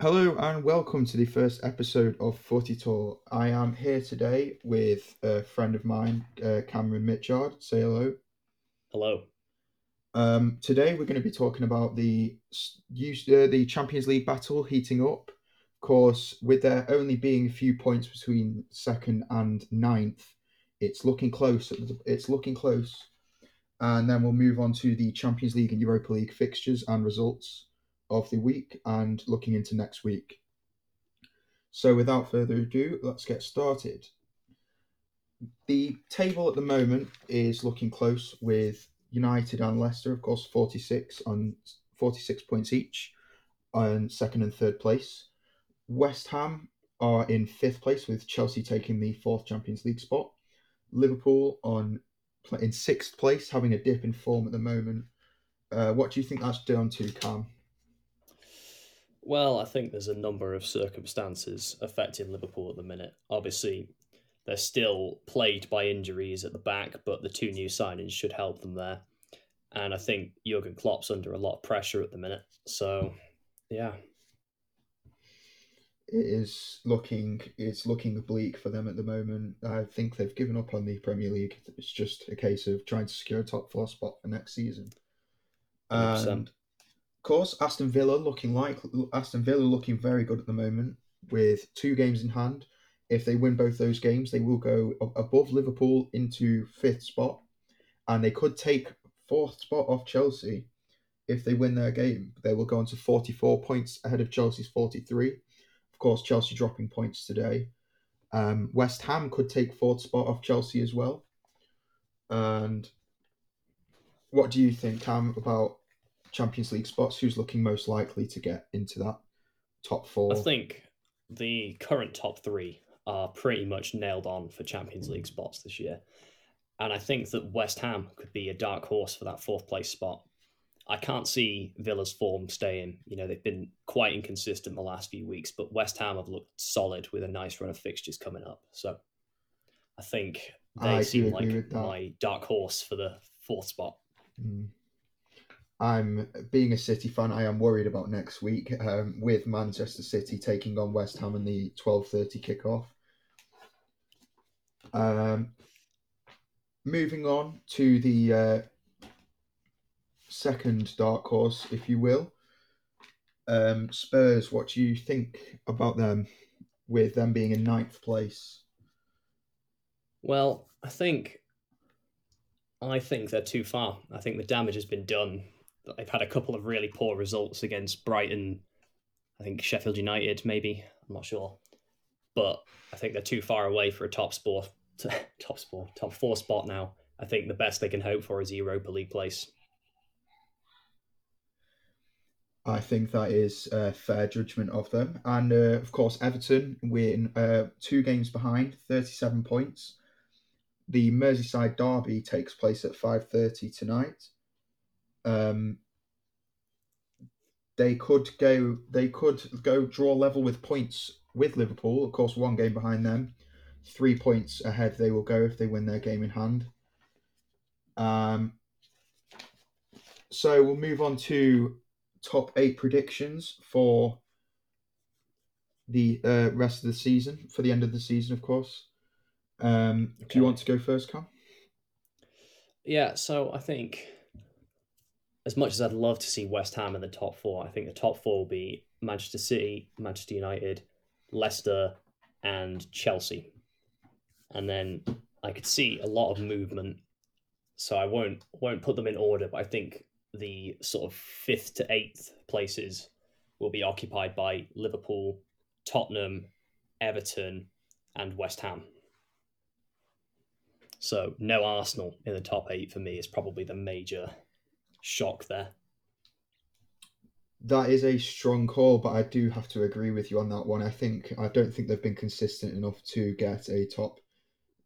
Hello and welcome to the first episode of Footy Tour. I am here today with a friend of mine, uh, Cameron Mitchard. Say hello. Hello. Um, today we're going to be talking about the uh, the Champions League battle heating up. Of course, with there only being a few points between second and ninth, it's looking close. It's looking close, and then we'll move on to the Champions League and Europa League fixtures and results of the week, and looking into next week. So, without further ado, let's get started. The table at the moment is looking close with United and Leicester, of course, 46 on 46 points each, on second and third place. West Ham are in fifth place with Chelsea taking the fourth Champions League spot. Liverpool on in sixth place, having a dip in form at the moment. Uh, what do you think that's down to, Cam? Well, I think there's a number of circumstances affecting Liverpool at the minute. Obviously, they're still plagued by injuries at the back, but the two new signings should help them there. And I think Jurgen Klopp's under a lot of pressure at the minute. So, yeah. It is looking it's looking bleak for them at the moment. I think they've given up on the Premier League. It's just a case of trying to secure a top four spot for next season. 100%. And of course, Aston Villa looking like Aston Villa looking very good at the moment with two games in hand. If they win both those games, they will go above Liverpool into fifth spot, and they could take fourth spot off Chelsea if they win their game. They will go on to 44 points ahead of Chelsea's 43. Of course, Chelsea dropping points today. Um, West Ham could take fourth spot off Chelsea as well. And what do you think, Cam, about Champions League spots? Who's looking most likely to get into that top four? I think the current top three are pretty much nailed on for Champions League spots this year. And I think that West Ham could be a dark horse for that fourth place spot. I can't see Villa's form staying. You know, they've been quite inconsistent the last few weeks, but West Ham have looked solid with a nice run of fixtures coming up. So I think they I seem like my dark horse for the fourth spot. Mm. I'm being a City fan. I am worried about next week um, with Manchester City taking on West Ham in the twelve thirty kickoff. Um, moving on to the uh, second dark horse, if you will. Um, Spurs. What do you think about them? With them being in ninth place. Well, I think I think they're too far. I think the damage has been done. They've had a couple of really poor results against Brighton. I think Sheffield United, maybe. I'm not sure, but I think they're too far away for a top sport, top sport, top four spot now. I think the best they can hope for is a Europa League place. I think that is a fair judgment of them. And uh, of course, Everton win uh, two games behind, 37 points. The Merseyside derby takes place at 5:30 tonight. Um, they could go they could go draw level with points with Liverpool. Of course, one game behind them. Three points ahead they will go if they win their game in hand. Um, so we'll move on to top eight predictions for the uh, rest of the season, for the end of the season, of course. Um, Do you want to go first, Cam? Yeah, so I think as much as I'd love to see West Ham in the top four, I think the top four will be Manchester City, Manchester United, Leicester, and Chelsea. And then I could see a lot of movement. So I won't won't put them in order, but I think the sort of fifth to eighth places will be occupied by Liverpool, Tottenham, Everton, and West Ham. So no Arsenal in the top eight for me is probably the major shock there. That is a strong call, but I do have to agree with you on that one. I think I don't think they've been consistent enough to get a top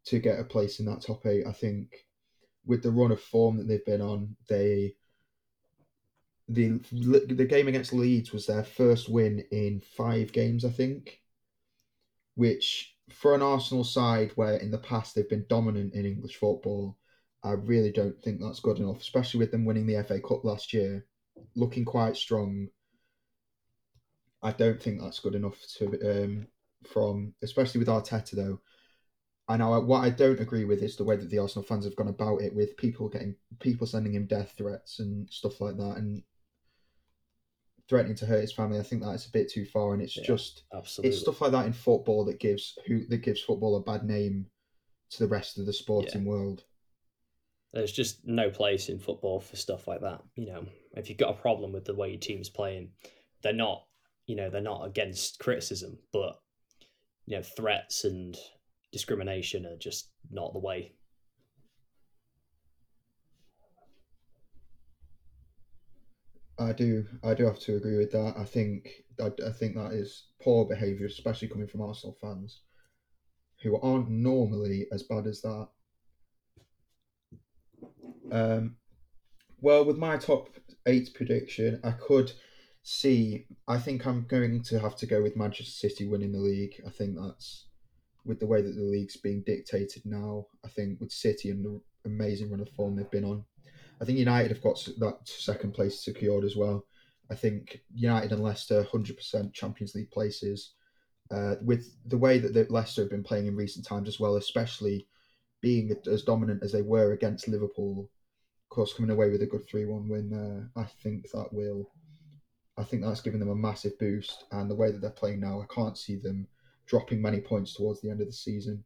to get a place in that top eight. I think with the run of form that they've been on, they the the game against Leeds was their first win in five games, I think, which for an Arsenal side where in the past they've been dominant in English football, I really don't think that's good enough, especially with them winning the FA Cup last year, looking quite strong. I don't think that's good enough to um, from especially with Arteta though. I know what I don't agree with is the way that the Arsenal fans have gone about it with people getting people sending him death threats and stuff like that and threatening to hurt his family. I think that's a bit too far and it's yeah, just absolutely. it's stuff like that in football that gives who that gives football a bad name to the rest of the sporting yeah. world. There's just no place in football for stuff like that. You know, if you've got a problem with the way your team's playing, they're not, you know, they're not against criticism, but you know, threats and discrimination are just not the way. I do, I do have to agree with that. I think, I, I think that is poor behaviour, especially coming from Arsenal fans, who aren't normally as bad as that. Um, well, with my top eight prediction, I could see. I think I'm going to have to go with Manchester City winning the league. I think that's with the way that the league's being dictated now. I think with City and the amazing run of form they've been on, I think United have got that second place secured as well. I think United and Leicester 100% Champions League places. Uh, with the way that the Leicester have been playing in recent times as well, especially being as dominant as they were against Liverpool, of course, coming away with a good 3 1 win there, I think that will. I think that's given them a massive boost, and the way that they're playing now, I can't see them dropping many points towards the end of the season.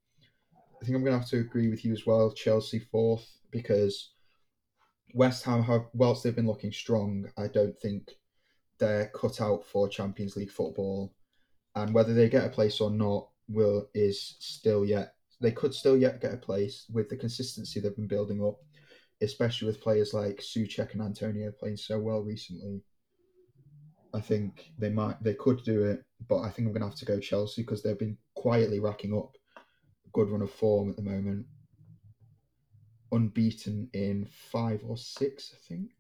I think I'm going to have to agree with you as well. Chelsea fourth because West Ham have, whilst they've been looking strong, I don't think they're cut out for Champions League football, and whether they get a place or not will is still yet. They could still yet get a place with the consistency they've been building up, especially with players like Soucek and Antonio playing so well recently. I think they might, they could do it, but I think I'm going to have to go Chelsea because they've been quietly racking up a good run of form at the moment. Unbeaten in five or six, I think.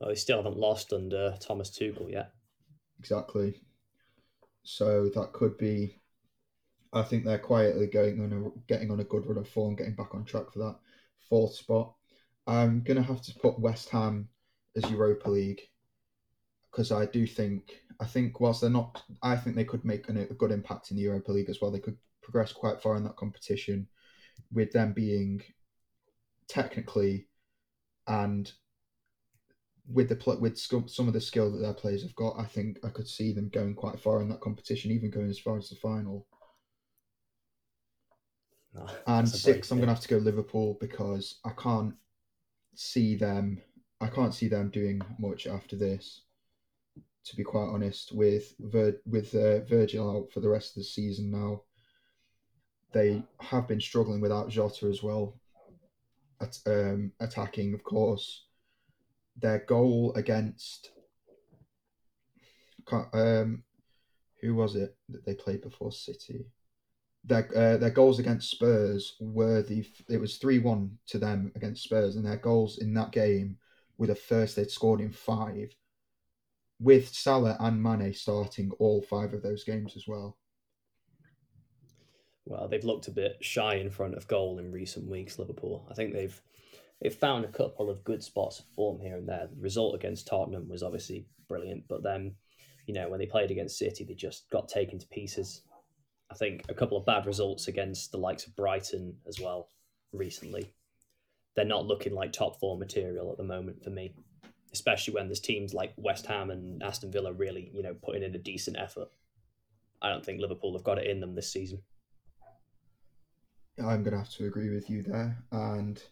Well, they still haven't lost under Thomas Tuchel yet. Exactly. So that could be. I think they're quietly going on a getting on a good run of form, and getting back on track for that fourth spot. I'm gonna have to put West Ham as Europa League because I do think I think whilst they're not, I think they could make an, a good impact in the Europa League as well. They could progress quite far in that competition, with them being technically and with the with some of the skill that their players have got. I think I could see them going quite far in that competition, even going as far as the final. No, and six, I'm going to have to go Liverpool because I can't see them I can't see them doing much after this. To be quite honest, with Vir- with uh, Virgil out for the rest of the season now, they have been struggling without Jota as well. At, um, attacking, of course, their goal against um, who was it that they played before City? Their uh, their goals against Spurs were the it was three one to them against Spurs, and their goals in that game were the first they'd scored in five, with Salah and Mane starting all five of those games as well. Well, they've looked a bit shy in front of goal in recent weeks, Liverpool. I think they've they've found a couple of good spots of form here and there. The result against Tottenham was obviously brilliant, but then, you know, when they played against City, they just got taken to pieces. I think a couple of bad results against the likes of Brighton as well recently they're not looking like top four material at the moment for me, especially when there's teams like West Ham and Aston Villa really, you know, putting in a decent effort. I don't think Liverpool have got it in them this season. I'm going to have to agree with you there. And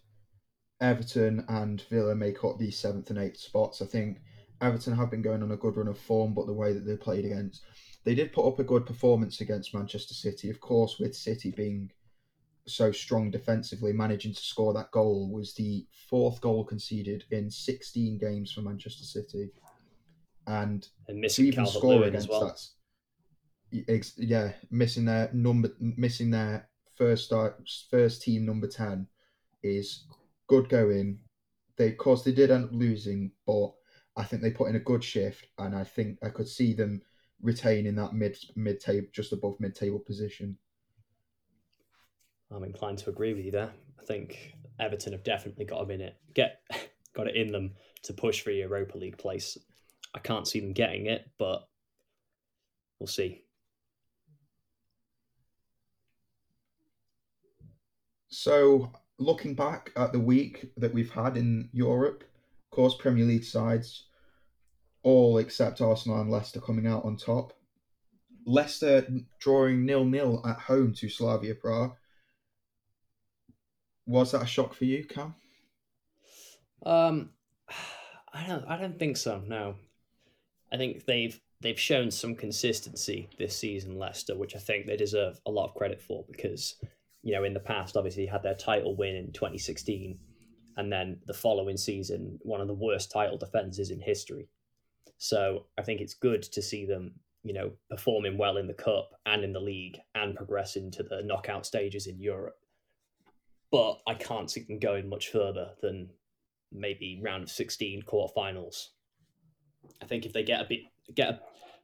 Everton and Villa make up these seventh and eighth spots. I think Everton have been going on a good run of form, but the way that they played against, they did put up a good performance against Manchester City. Of course, with City being so strong defensively, managing to score that goal was the fourth goal conceded in 16 games for Manchester City, and, and missing even Calvert score Lewin against well. that. Yeah, missing their number, missing their first start, first team number ten is good going. They, of course, they did end up losing, but I think they put in a good shift, and I think I could see them retaining that mid mid table, just above mid table position. I'm inclined to agree with you there. I think Everton have definitely got them in it, get got it in them to push for a Europa League place. I can't see them getting it, but we'll see. So, looking back at the week that we've had in Europe, of course, Premier League sides, all except Arsenal and Leicester coming out on top. Leicester drawing nil nil at home to Slavia Prague. Was that a shock for you, Cam? Um, I don't. I don't think so. No, I think they've they've shown some consistency this season, Leicester, which I think they deserve a lot of credit for because you know in the past, obviously, had their title win in 2016, and then the following season, one of the worst title defenses in history. So I think it's good to see them, you know, performing well in the cup and in the league and progressing to the knockout stages in Europe. But I can't see them going much further than maybe round of 16 quarterfinals. I think if they get a bit get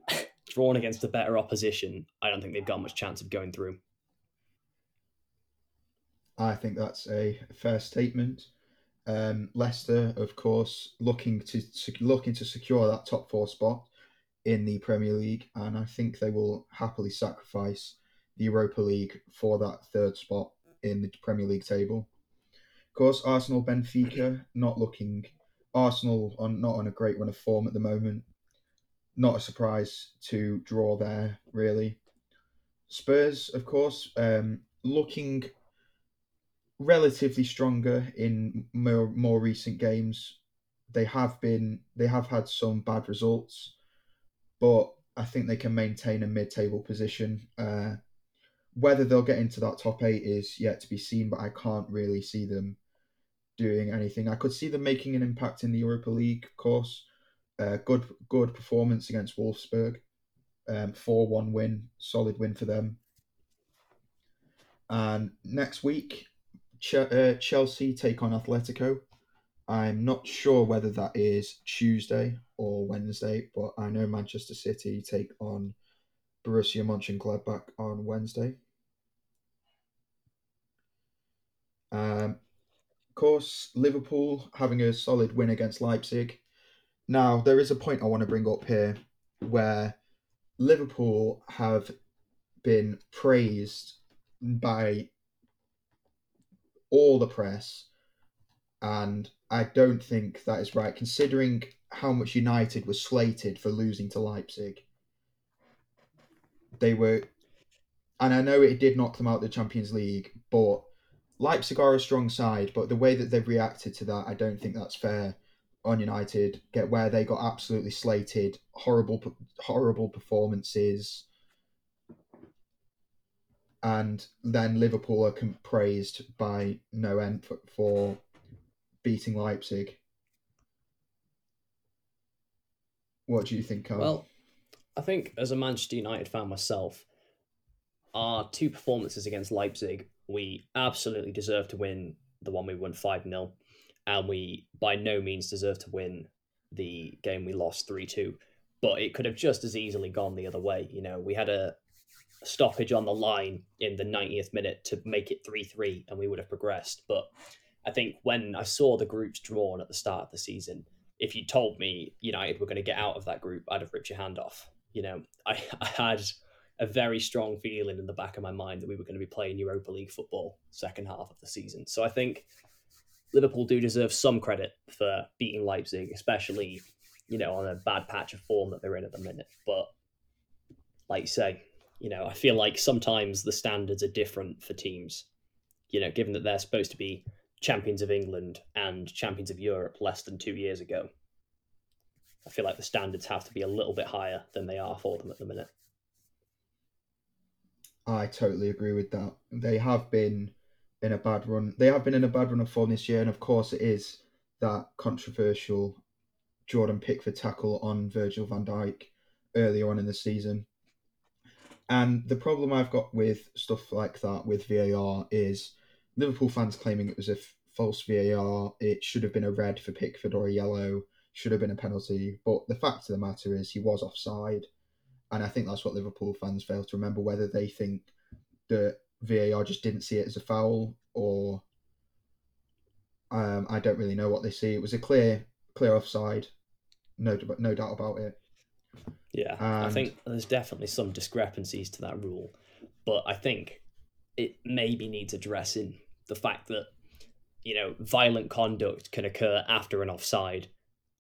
a, drawn against a better opposition, I don't think they've got much chance of going through. I think that's a fair statement. Um, Leicester, of course, looking to looking to secure that top four spot in the Premier League, and I think they will happily sacrifice the Europa League for that third spot in the Premier League table. Of course, Arsenal, Benfica, not looking. Arsenal on not on a great run of form at the moment. Not a surprise to draw there, really. Spurs, of course, um, looking relatively stronger in more, more recent games. They have been they have had some bad results, but I think they can maintain a mid-table position. Uh, whether they'll get into that top eight is yet to be seen, but I can't really see them doing anything. I could see them making an impact in the Europa League, of course. Uh, good good performance against Wolfsburg, um, four one win, solid win for them. And next week, Ch- uh, Chelsea take on Atletico. I'm not sure whether that is Tuesday or Wednesday, but I know Manchester City take on Borussia Mönchengladbach on Wednesday. Um, of course, Liverpool having a solid win against Leipzig. Now, there is a point I want to bring up here where Liverpool have been praised by all the press, and I don't think that is right, considering how much United was slated for losing to Leipzig. They were, and I know it did knock them out of the Champions League, but Leipzig are a strong side, but the way that they've reacted to that, I don't think that's fair on United. Get where they got absolutely slated, horrible, horrible performances, and then Liverpool are praised by no end for, for beating Leipzig. What do you think, Carl? Well, I think as a Manchester United fan myself, our two performances against Leipzig we absolutely deserve to win the one we won 5 0. And we by no means deserve to win the game we lost 3 2. But it could have just as easily gone the other way. You know, we had a stoppage on the line in the 90th minute to make it 3 3, and we would have progressed. But I think when I saw the groups drawn at the start of the season, if you told me United were going to get out of that group, I'd have ripped your hand off. You know, I, I had a very strong feeling in the back of my mind that we were going to be playing Europa League football second half of the season. So I think Liverpool do deserve some credit for beating Leipzig, especially you know on a bad patch of form that they're in at the minute. But like you say, you know I feel like sometimes the standards are different for teams. You know, given that they're supposed to be champions of England and champions of Europe less than two years ago. I feel like the standards have to be a little bit higher than they are for them at the minute. I totally agree with that. They have been in a bad run. They have been in a bad run of form this year, and of course, it is that controversial Jordan Pickford tackle on Virgil van Dijk earlier on in the season. And the problem I've got with stuff like that with VAR is Liverpool fans claiming it was a false VAR. It should have been a red for Pickford or a yellow. Should have been a penalty. But the fact of the matter is, he was offside. And I think that's what Liverpool fans fail to remember whether they think that VAR just didn't see it as a foul or um, I don't really know what they see. It was a clear clear offside. no no doubt about it. Yeah, I think there's definitely some discrepancies to that rule, but I think it maybe needs addressing the fact that you know violent conduct can occur after an offside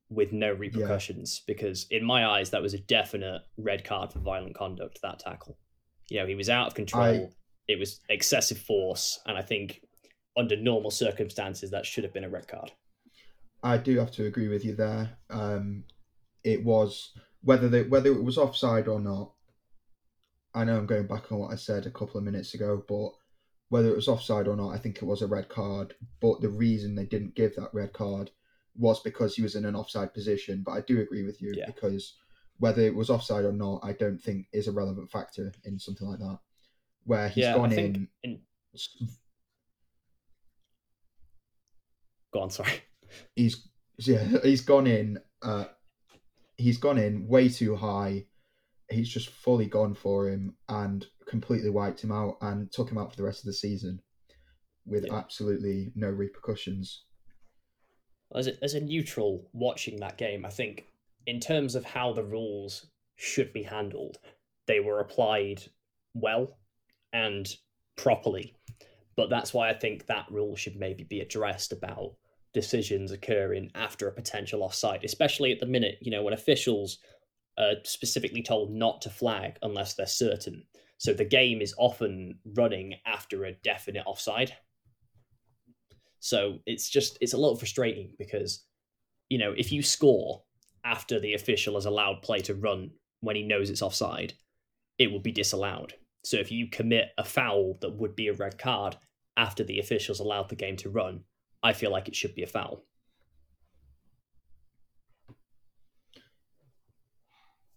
with no repercussions yeah. because in my eyes that was a definite red card for violent conduct that tackle. You know he was out of control. I, it was excessive force and i think under normal circumstances that should have been a red card. I do have to agree with you there. Um it was whether they, whether it was offside or not i know i'm going back on what i said a couple of minutes ago but whether it was offside or not i think it was a red card but the reason they didn't give that red card was because he was in an offside position. But I do agree with you yeah. because whether it was offside or not, I don't think is a relevant factor in something like that. Where he's yeah, gone in... in. Go on, sorry. He's yeah, he's gone in. Uh, he's gone in way too high. He's just fully gone for him and completely wiped him out and took him out for the rest of the season with yeah. absolutely no repercussions as a, as a neutral watching that game, I think in terms of how the rules should be handled, they were applied well and properly. But that's why I think that rule should maybe be addressed about decisions occurring after a potential offside, especially at the minute, you know, when officials are specifically told not to flag unless they're certain. So the game is often running after a definite offside. So it's just it's a little frustrating because you know if you score after the official has allowed play to run when he knows it's offside, it will be disallowed. So if you commit a foul that would be a red card after the officials allowed the game to run, I feel like it should be a foul.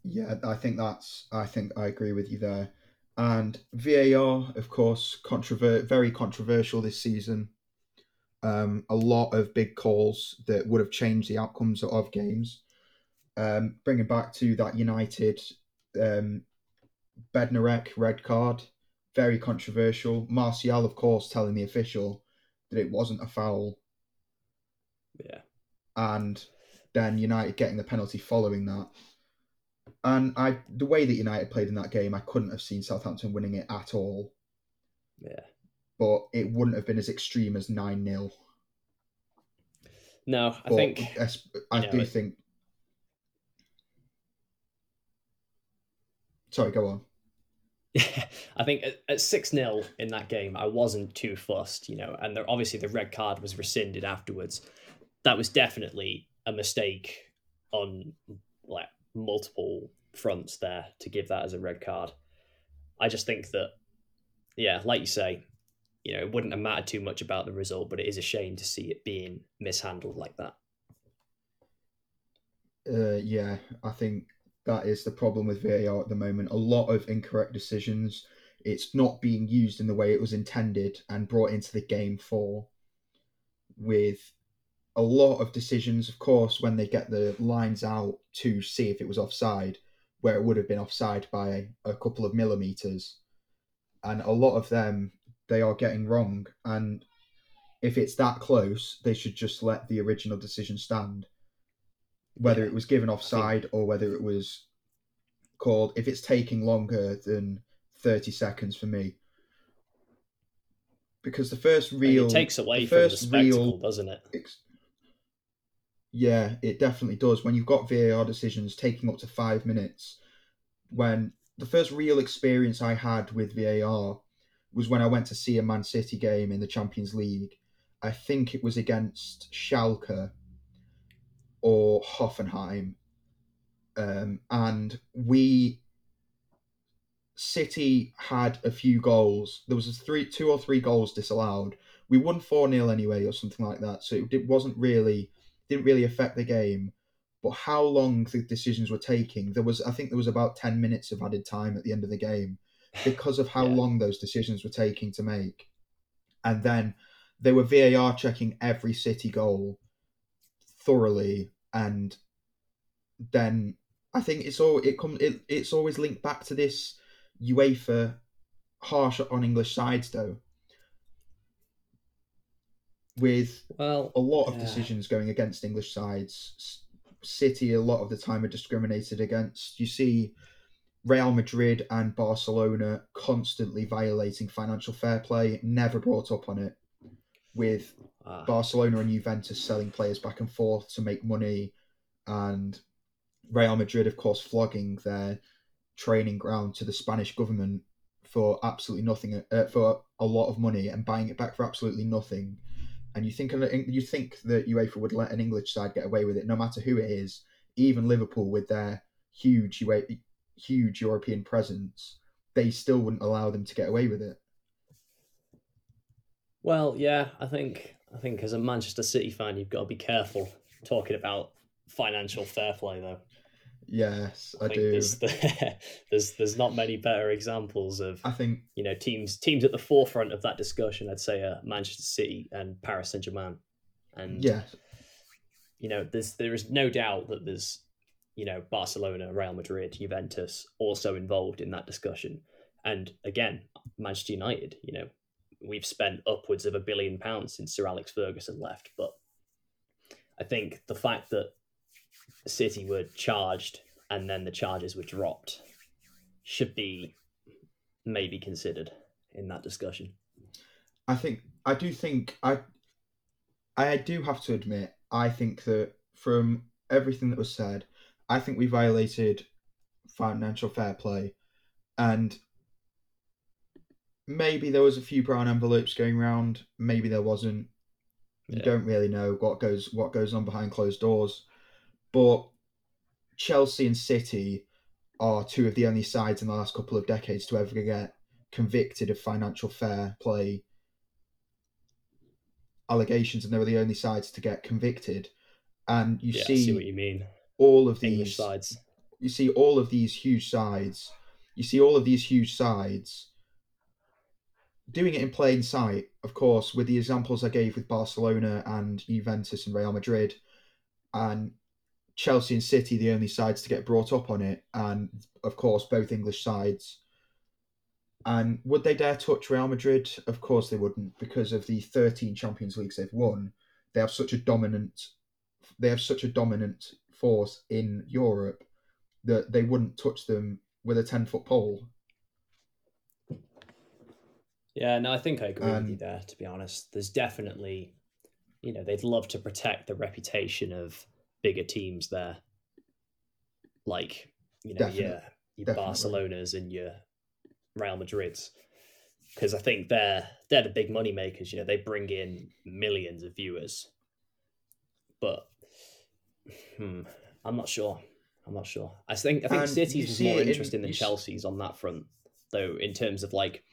Yeah, I think that's. I think I agree with you there. And VAR, of course, controver- very controversial this season um, a lot of big calls that would have changed the outcomes of games. Um, bringing back to that United um, Bednarek red card, very controversial. Martial, of course, telling the official that it wasn't a foul. Yeah. And then United getting the penalty following that. And I, the way that United played in that game, I couldn't have seen Southampton winning it at all. Yeah but it wouldn't have been as extreme as 9 0. No, I but think. I, do it... think. Sorry, go on. I think at 6 0 in that game, I wasn't too fussed, you know, and there, obviously the red card was rescinded afterwards. That was definitely a mistake on like multiple fronts there to give that as a red card. I just think that, yeah, like you say, you know, it wouldn't have mattered too much about the result, but it is a shame to see it being mishandled like that. Uh, yeah, I think that is the problem with VAR at the moment. A lot of incorrect decisions. It's not being used in the way it was intended and brought into the game for. With a lot of decisions, of course, when they get the lines out to see if it was offside, where it would have been offside by a couple of millimeters. And a lot of them they are getting wrong. And if it's that close, they should just let the original decision stand. Whether yeah. it was given offside think... or whether it was called, if it's taking longer than 30 seconds for me. Because the first real. It takes away the from the spectacle, real, doesn't it? Yeah, it definitely does. When you've got VAR decisions taking up to five minutes, when the first real experience I had with VAR was when I went to see a Man City game in the Champions League. I think it was against Schalke or Hoffenheim. Um, and we City had a few goals. There was three, two or three goals disallowed. We won four 0 anyway, or something like that. So it wasn't really didn't really affect the game. But how long the decisions were taking, there was I think there was about ten minutes of added time at the end of the game, because of how yeah. long those decisions were taking to make. And then they were VAR checking every City goal thoroughly, and then I think it's all it comes it, it's always linked back to this UEFA harsh on English sides though. With well, a lot of yeah. decisions going against English sides City a lot of the time are discriminated against. You see Real Madrid and Barcelona constantly violating financial fair play, never brought up on it. With Ah, Barcelona and Juventus selling players back and forth to make money, and Real Madrid, of course, flogging their training ground to the Spanish government for absolutely nothing, uh, for a lot of money, and buying it back for absolutely nothing. And you think you think that UEFA would let an English side get away with it, no matter who it is, even Liverpool with their huge huge European presence, they still wouldn't allow them to get away with it. well, yeah, I think I think as a Manchester City fan, you've got to be careful talking about financial fair play, though. Yes, I, I, do. there's there's there's not many better examples of I think you know teams teams at the forefront of that discussion. I'd say uh, Manchester City and Paris Saint Germain, and yeah, you know there's there is no doubt that there's you know Barcelona, Real Madrid, Juventus also involved in that discussion, and again Manchester United. You know we've spent upwards of a billion pounds since Sir Alex Ferguson left, but I think the fact that City were charged and then the charges were dropped should be maybe considered in that discussion. I think I do think I I do have to admit I think that from everything that was said, I think we violated financial fair play, and maybe there was a few brown envelopes going around. Maybe there wasn't. You Yeah. don't really know what goes what goes on behind closed doors, but Chelsea and City are two of the only sides in the last couple of decades to ever get convicted of financial fair play allegations, and they were the only sides to get convicted. And you yeah, see, see what you mean. all of English these sides. you see all of these huge sides you see all of these huge sides doing it in plain sight of course with the examples i gave with barcelona and juventus and real madrid and chelsea and city the only sides to get brought up on it and of course both english sides and would they dare touch real madrid of course they wouldn't because of the 13 champions leagues they've won they have such a dominant they have such a dominant force in europe that they wouldn't touch them with a 10 foot pole. Yeah, no, I think I agree with you Um, there, to be honest. There's definitely, you know, they'd love to protect the reputation of bigger teams there. Like, you know, Definite- your, your definitely. Barcelonas and your Real Madrids. Because I think they're they're the big money makers, you know, they bring in millions of viewers. But hmm, I'm not sure. I'm not sure. I think I think And City's more it in- interesting than Chelsea's on that front, though, in terms of like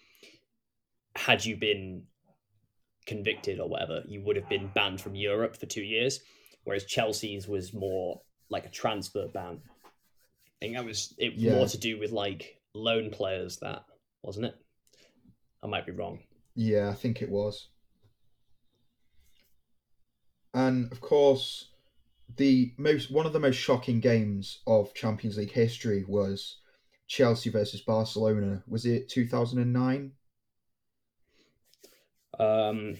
had you been convicted or whatever, you would have been banned from Europe for two years, whereas Chelsea's was more like a transfer ban. I think that was it Yeah. more to do with like loan players that wasn't it? I might be wrong. Yeah, I think it was. And of course, the most one of the most shocking games of Champions League history was Chelsea versus Barcelona. Was it 2009? Um,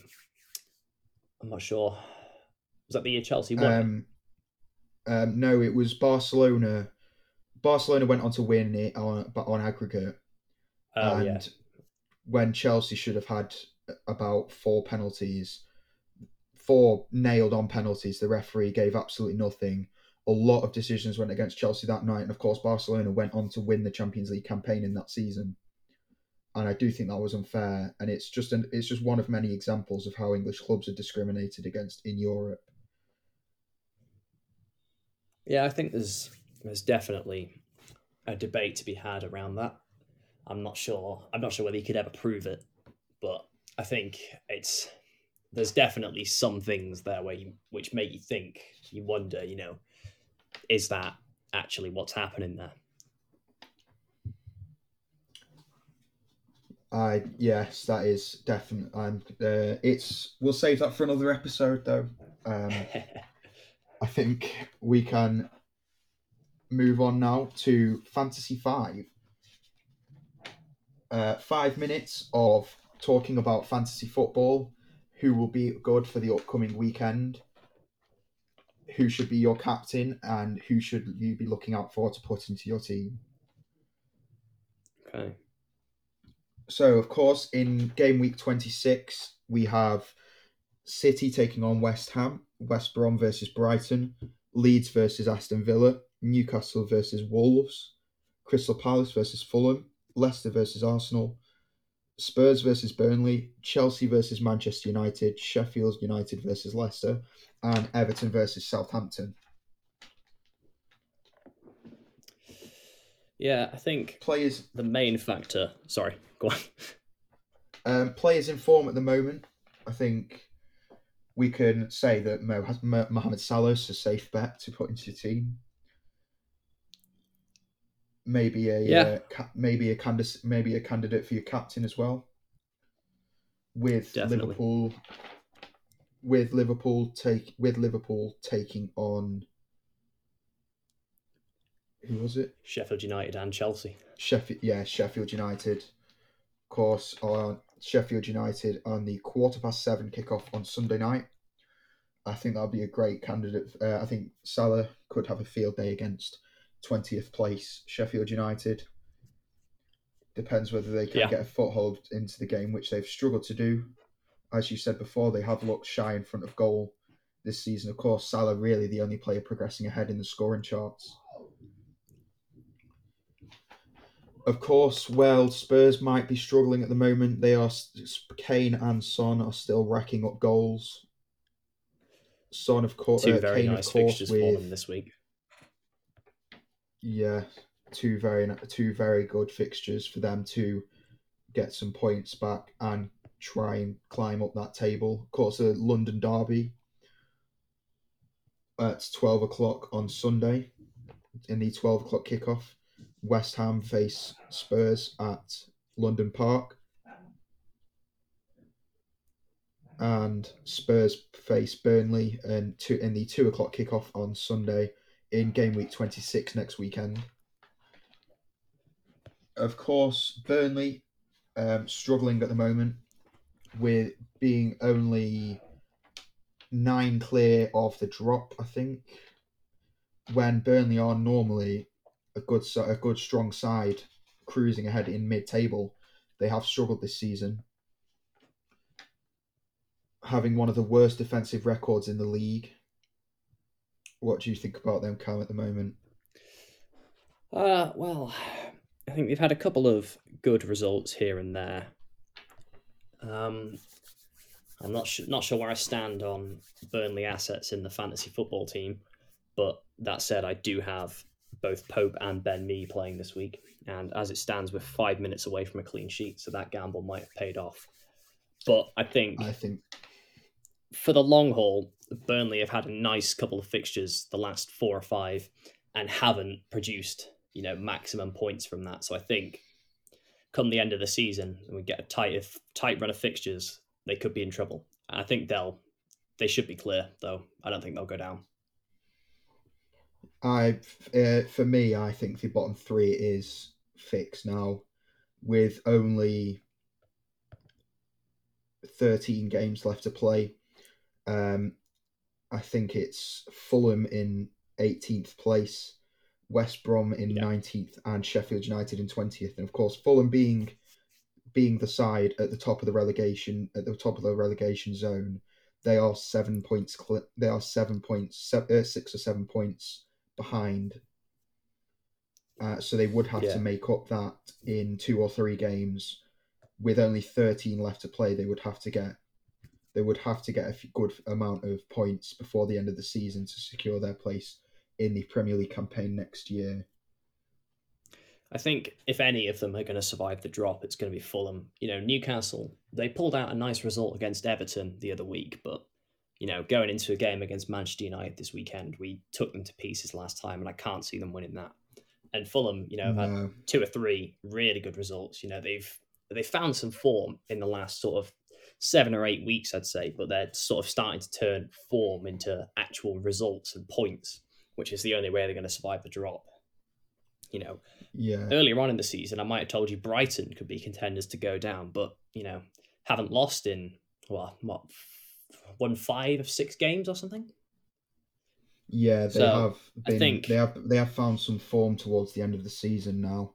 I'm not sure. Was that the year Chelsea won? Um, um, no, it was Barcelona. Barcelona went on to win it on but on aggregate, oh and yeah, when Chelsea should have had about four penalties, four nailed on penalties, the referee gave absolutely nothing. A lot of decisions went against Chelsea that night, and of course, Barcelona went on to win the Champions League campaign in that season. And I do think that was unfair, and it's just an it's just one of many examples of how English clubs are discriminated against in Europe. yeah. I think there's there's definitely a debate to be had around that. I'm not sure. I'm not sure whether you could ever prove it, but I think it's there's definitely some things there where you which make you think, you wonder, you know, is that actually what's happening there? I yes, that is definitely. Um, uh, it's we'll save that for another episode though. Um, I think we can move on now to Fantasy Five. Uh, five minutes of talking about fantasy football, who will be good for the upcoming weekend. who should be your captain and who should you be looking out for to put into your team. Okay. So, of course, in game week 26, we have City taking on West Ham, West Brom versus Brighton, Leeds versus Aston Villa, Newcastle versus Wolves, Crystal Palace versus Fulham, Leicester versus Arsenal, Spurs versus Burnley, Chelsea versus Manchester United, Sheffield United versus Leicester, and Everton versus Southampton. Yeah, I think Players the main factor. Sorry, go on. um, players in form at the moment. I think we can say that Mo has Mo- Mohamed Salah is a safe bet to put into your team. Maybe a Yeah. uh, maybe a candidate maybe a candidate for your captain as well. With Definitely. Liverpool, with Liverpool take with Liverpool taking on who was it? Sheffield United and Chelsea. Sheffield, yeah, Sheffield United. Of course, on Sheffield United on the quarter past seven kickoff on Sunday night. I think that'll be a great candidate. Uh, I think Salah could have a field day against twentieth place Sheffield United. Depends whether they can Yeah. get a foothold into the game, which they've struggled to do. As you said before, they have looked shy in front of goal this season. Of course, Salah really the only player progressing ahead in the scoring charts. Of course, well, Spurs might be struggling at the moment. They are Kane and Son are still racking up goals. Son, of course, Two uh, very Kane, nice fixtures with for them this week. yeah, two very two very good fixtures for them to get some points back and try and climb up that table. Of course, the London derby at twelve o'clock on Sunday in the twelve o'clock kickoff. West Ham face Spurs at London Park. And Spurs face Burnley and two in the two o'clock kickoff on Sunday in game week twenty six next weekend. Of course, Burnley um, struggling at the moment with being only nine clear of the drop. I think when Burnley are normally a good a good strong side cruising ahead in mid table, they have struggled this season, having one of the worst defensive records in the league. What do you think about them, Cam, at the moment? Uh, well, I think they've had a couple of good results here and there. Um, I'm not not sure where I stand on Burnley assets in the fantasy football team, but that said, I do have both Pope and Ben Mee playing this week, and as it stands, we're five minutes away from a clean sheet, so that gamble might have paid off. But I think I think for the long haul, Burnley have had a nice couple of fixtures the last four or five and haven't produced, you know, maximum points from that. So I think come the end of the season and we get a tight if tight run of fixtures, they could be in trouble. I think they'll they should be clear though. I don't think they'll go down. I uh, for me, I think the bottom three is fixed now, with only thirteen games left to play. Um, I think it's Fulham in eighteenth place, West Brom in Yeah. nineteenth, and Sheffield United in twentieth. And of course, Fulham being being the side at the top of the relegation at the top of the relegation zone, they are seven points. They are seven points, uh, six or seven points behind. Uh, so they would have Yeah. to make up that in two or three games. With only thirteen left to play, they would have to get they would have to get a good amount of points before the end of the season to secure their place in the Premier League campaign next year. I think if any of them are going to survive the drop, it's going to be Fulham. You know, Newcastle, they pulled out a nice result against Everton the other week, but, you know, going into a game against Manchester United this weekend, we took them to pieces last time, and I can't see them winning that. And Fulham, you know, have had two or three really good results. You know, they've they found some form in the last sort of seven or eight weeks, I'd say, but they're sort of starting to turn form into actual results and points, which is the only way they're going to survive the drop. You know, yeah, earlier on in the season, I might have told you Brighton could be contenders to go down, but you know, haven't lost in well, what won five of six games or something. Yeah, they So, have I think- They have they have found some form towards the end of the season now.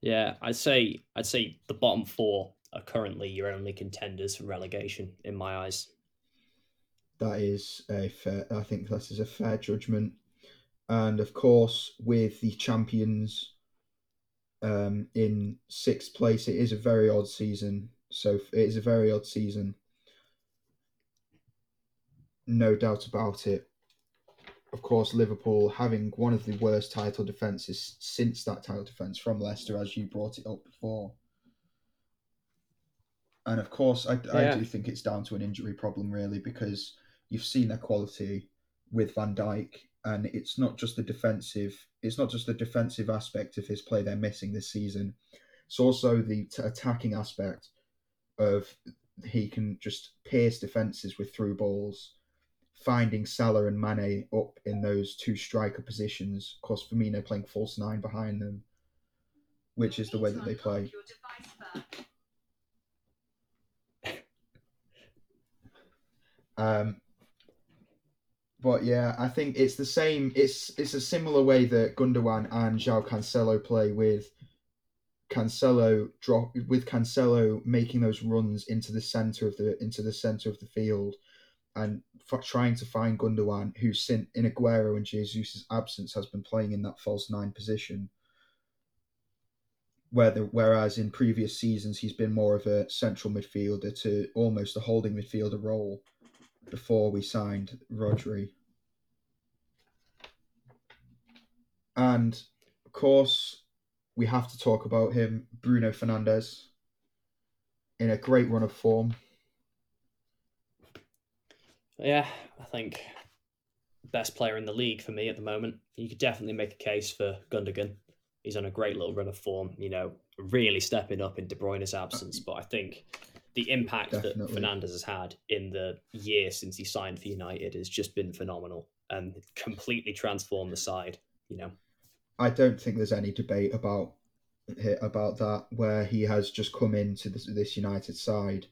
Yeah, I'd say I'd say the bottom four are currently your only contenders for relegation in my eyes. That is a fair. I think that is a fair judgment, and of course, with the champions, um, in sixth place, it is a very odd season. So it is a very odd season. No doubt about it. Of course, Liverpool having one of the worst title defences since that title defence from Leicester, as you brought it up before. And of course, I, Yeah. I do think it's down to an injury problem, really, because you've seen their quality with Van Dijk, and it's not just the defensive. It's not just the defensive aspect of his play they're missing this season. It's also the t- attacking aspect of he can just pierce defenses with through balls, finding Salah and Mane up in those two striker positions. Of course, Firmino playing false nine behind them, which is the way that they play. Um, but yeah, I think it's the same. It's it's a similar way that Gundogan and João Cancelo play with Cancelo drop with Cancelo making those runs into the center of the into the center of the field, and trying to find Gundogan, who sin in Aguero and Jesus' absence has been playing in that false nine position. Where the, whereas in previous seasons he's been more of a central midfielder to almost a holding midfielder role before we signed Rodri. And of course, we have to talk about him, Bruno Fernandes, in a great run of form. Yeah, I think best player in the league for me at the moment. You could definitely make a case for Gundogan. He's on a great little run of form, you know, really stepping up in De Bruyne's absence. But I think the impact Definitely. that Fernandes has had in the year since he signed for United has just been phenomenal and completely transformed the side, you know. I don't think there's any debate about about that where he has just come into this, this United side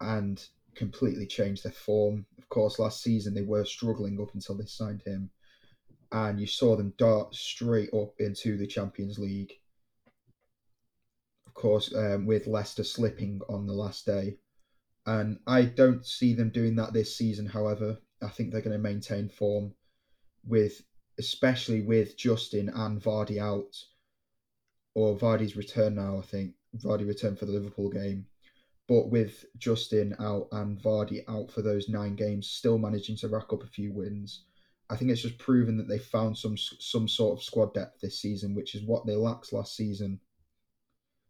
and completely changed their form. Of course, last season they were struggling up until they signed him, and you saw them dart straight up into the Champions League. Of course, um, with Leicester slipping on the last day, and I don't see them doing that this season. However, I think they're going to maintain form with especially with Justin and Vardy out, or Vardy's return now, I think. Vardy returned for the Liverpool game. But with Justin out and Vardy out for those nine games, still managing to rack up a few wins, I think it's just proven that they found some some sort of squad depth this season, which is what they lacked last season.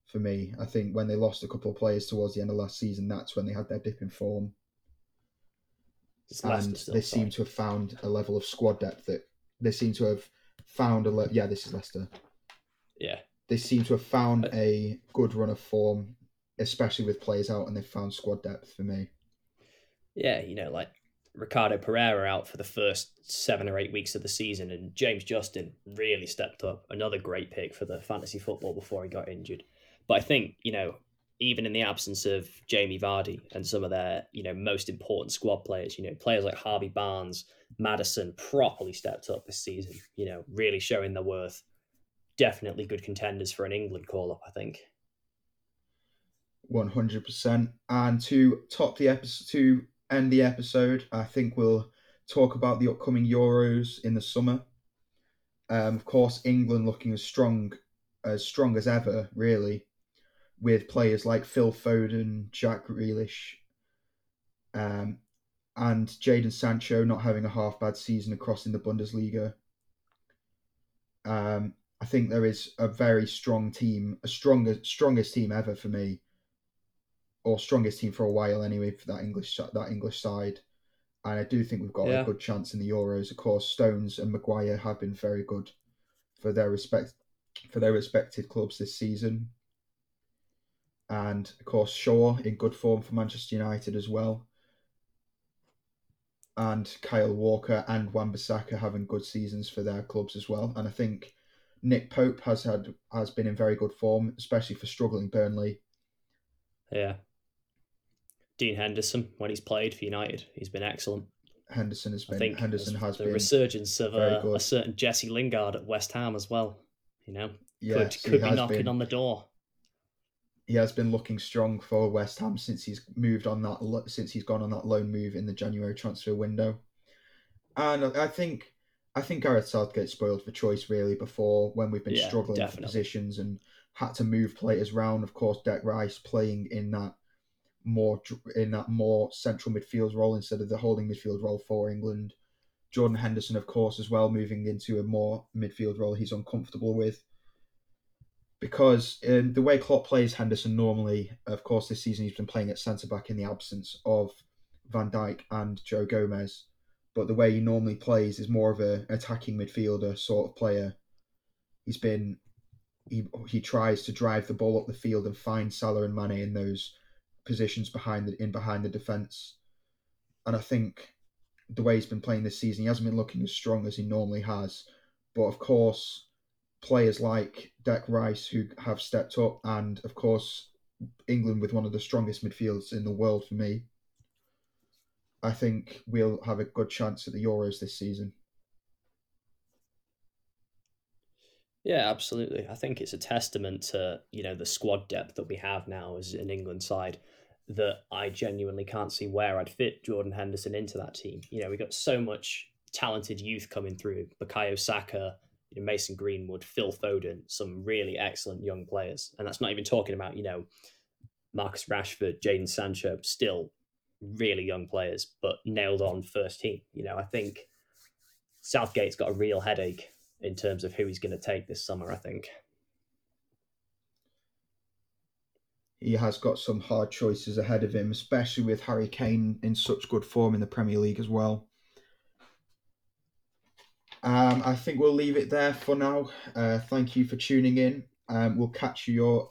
For me, I think when they lost a couple of players towards the end of last season, that's when they had their dip in form, It's and they seem to have found a level of squad depth that they seem to have found a le- yeah. This is Leicester. Yeah. they seem to have found a good run of form, especially with players out, and they've found squad depth for me. Yeah, you know, like Ricardo Pereira out for the first seven or eight weeks of the season, and James Justin really stepped up. Another great pick for the fantasy football before he got injured. But I think, you know, even in the absence of Jamie Vardy and some of their, you know, most important squad players, you know, players like Harvey Barnes, Maddison properly stepped up this season, you know, really showing their worth. Definitely good contenders for an England call up, I think. One hundred percent. And to top the episode, to end the episode, I think we'll talk about the upcoming Euros in the summer. Um, of course, England looking as strong as strong as ever, really, with players like Phil Foden, Jack Grealish, um, and Jadon Sancho not having a half bad season across in the Bundesliga. Um, I think there is a very strong team, a stronger, strongest team ever for me, or strongest team for a while anyway for that English that English side. And I do think we've got Yeah. a good chance in the Euros. Of course, Stones and Maguire have been very good for their respect for their respected clubs this season. And of course, Shaw in good form for Manchester United as well. And Kyle Walker and Wan-Bissaka having good seasons for their clubs as well. And I think Nick Pope has had has been in very good form, especially for struggling Burnley. Yeah. Dean Henderson, when he's played for United, he's been excellent. Henderson has been. I think Henderson has the been resurgence of uh, a, a certain Jesse Lingard at West Ham as well. You know, yes, could could be knocking been, on the door. he has been looking strong for West Ham since he's moved on that since he's gone on that loan move in the January transfer window. And I think I think Gareth Southgate spoiled for choice really before when we've been Yeah, struggling for positions and had to move players around. Of course, Dec Rice playing in that more in that more central midfield role instead of the holding midfield role for England. Jordan Henderson, of course, as well, moving into a more midfield role he's uncomfortable with. Because um, the way Klopp plays Henderson normally, of course, this season he's been playing at centre back in the absence of Van Dijk and Joe Gomez. But the way he normally plays is more of a attacking midfielder sort of player. He's been he he tries to drive the ball up the field and find Salah and Mane in those positions behind the in behind the defence. And I think the way he's been playing this season, he hasn't been looking as strong as he normally has. But of course, players like Dec Rice who have stepped up, and of course, England with one of the strongest midfields in the world for me. I think we'll have a good chance at the Euros this season. Yeah, absolutely. I think it's a testament to you know the squad depth that we have now as an England side that I genuinely can't see where I'd fit Jordan Henderson into that team. You know, we got so much talented youth coming through: Bukayo Saka, you know, Mason Greenwood, Phil Foden, some really excellent young players, and that's not even talking about you know Marcus Rashford, Jadon Sancho, still really young players, but nailed on first team. You know, I think Southgate's got a real headache in terms of who he's going to take this summer. I think. He has got some hard choices ahead of him, especially with Harry Kane in such good form in the Premier League as well. Um, I think we'll leave it there for now. Uh, thank you for tuning in. Um, we'll catch you. Your,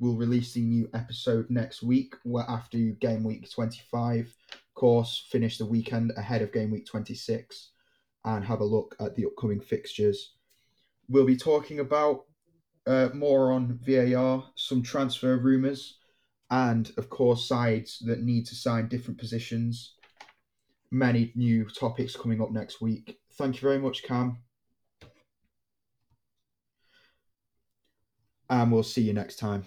we'll release the new episode next week where after game week 25. Of course, finish the weekend ahead of game week 26 and have a look at the upcoming fixtures. We'll be talking about uh, more on VAR, some transfer rumours, and of course, sides that need to sign different positions. Many new topics coming up next week. Thank you very much, Cam. And we'll see you next time.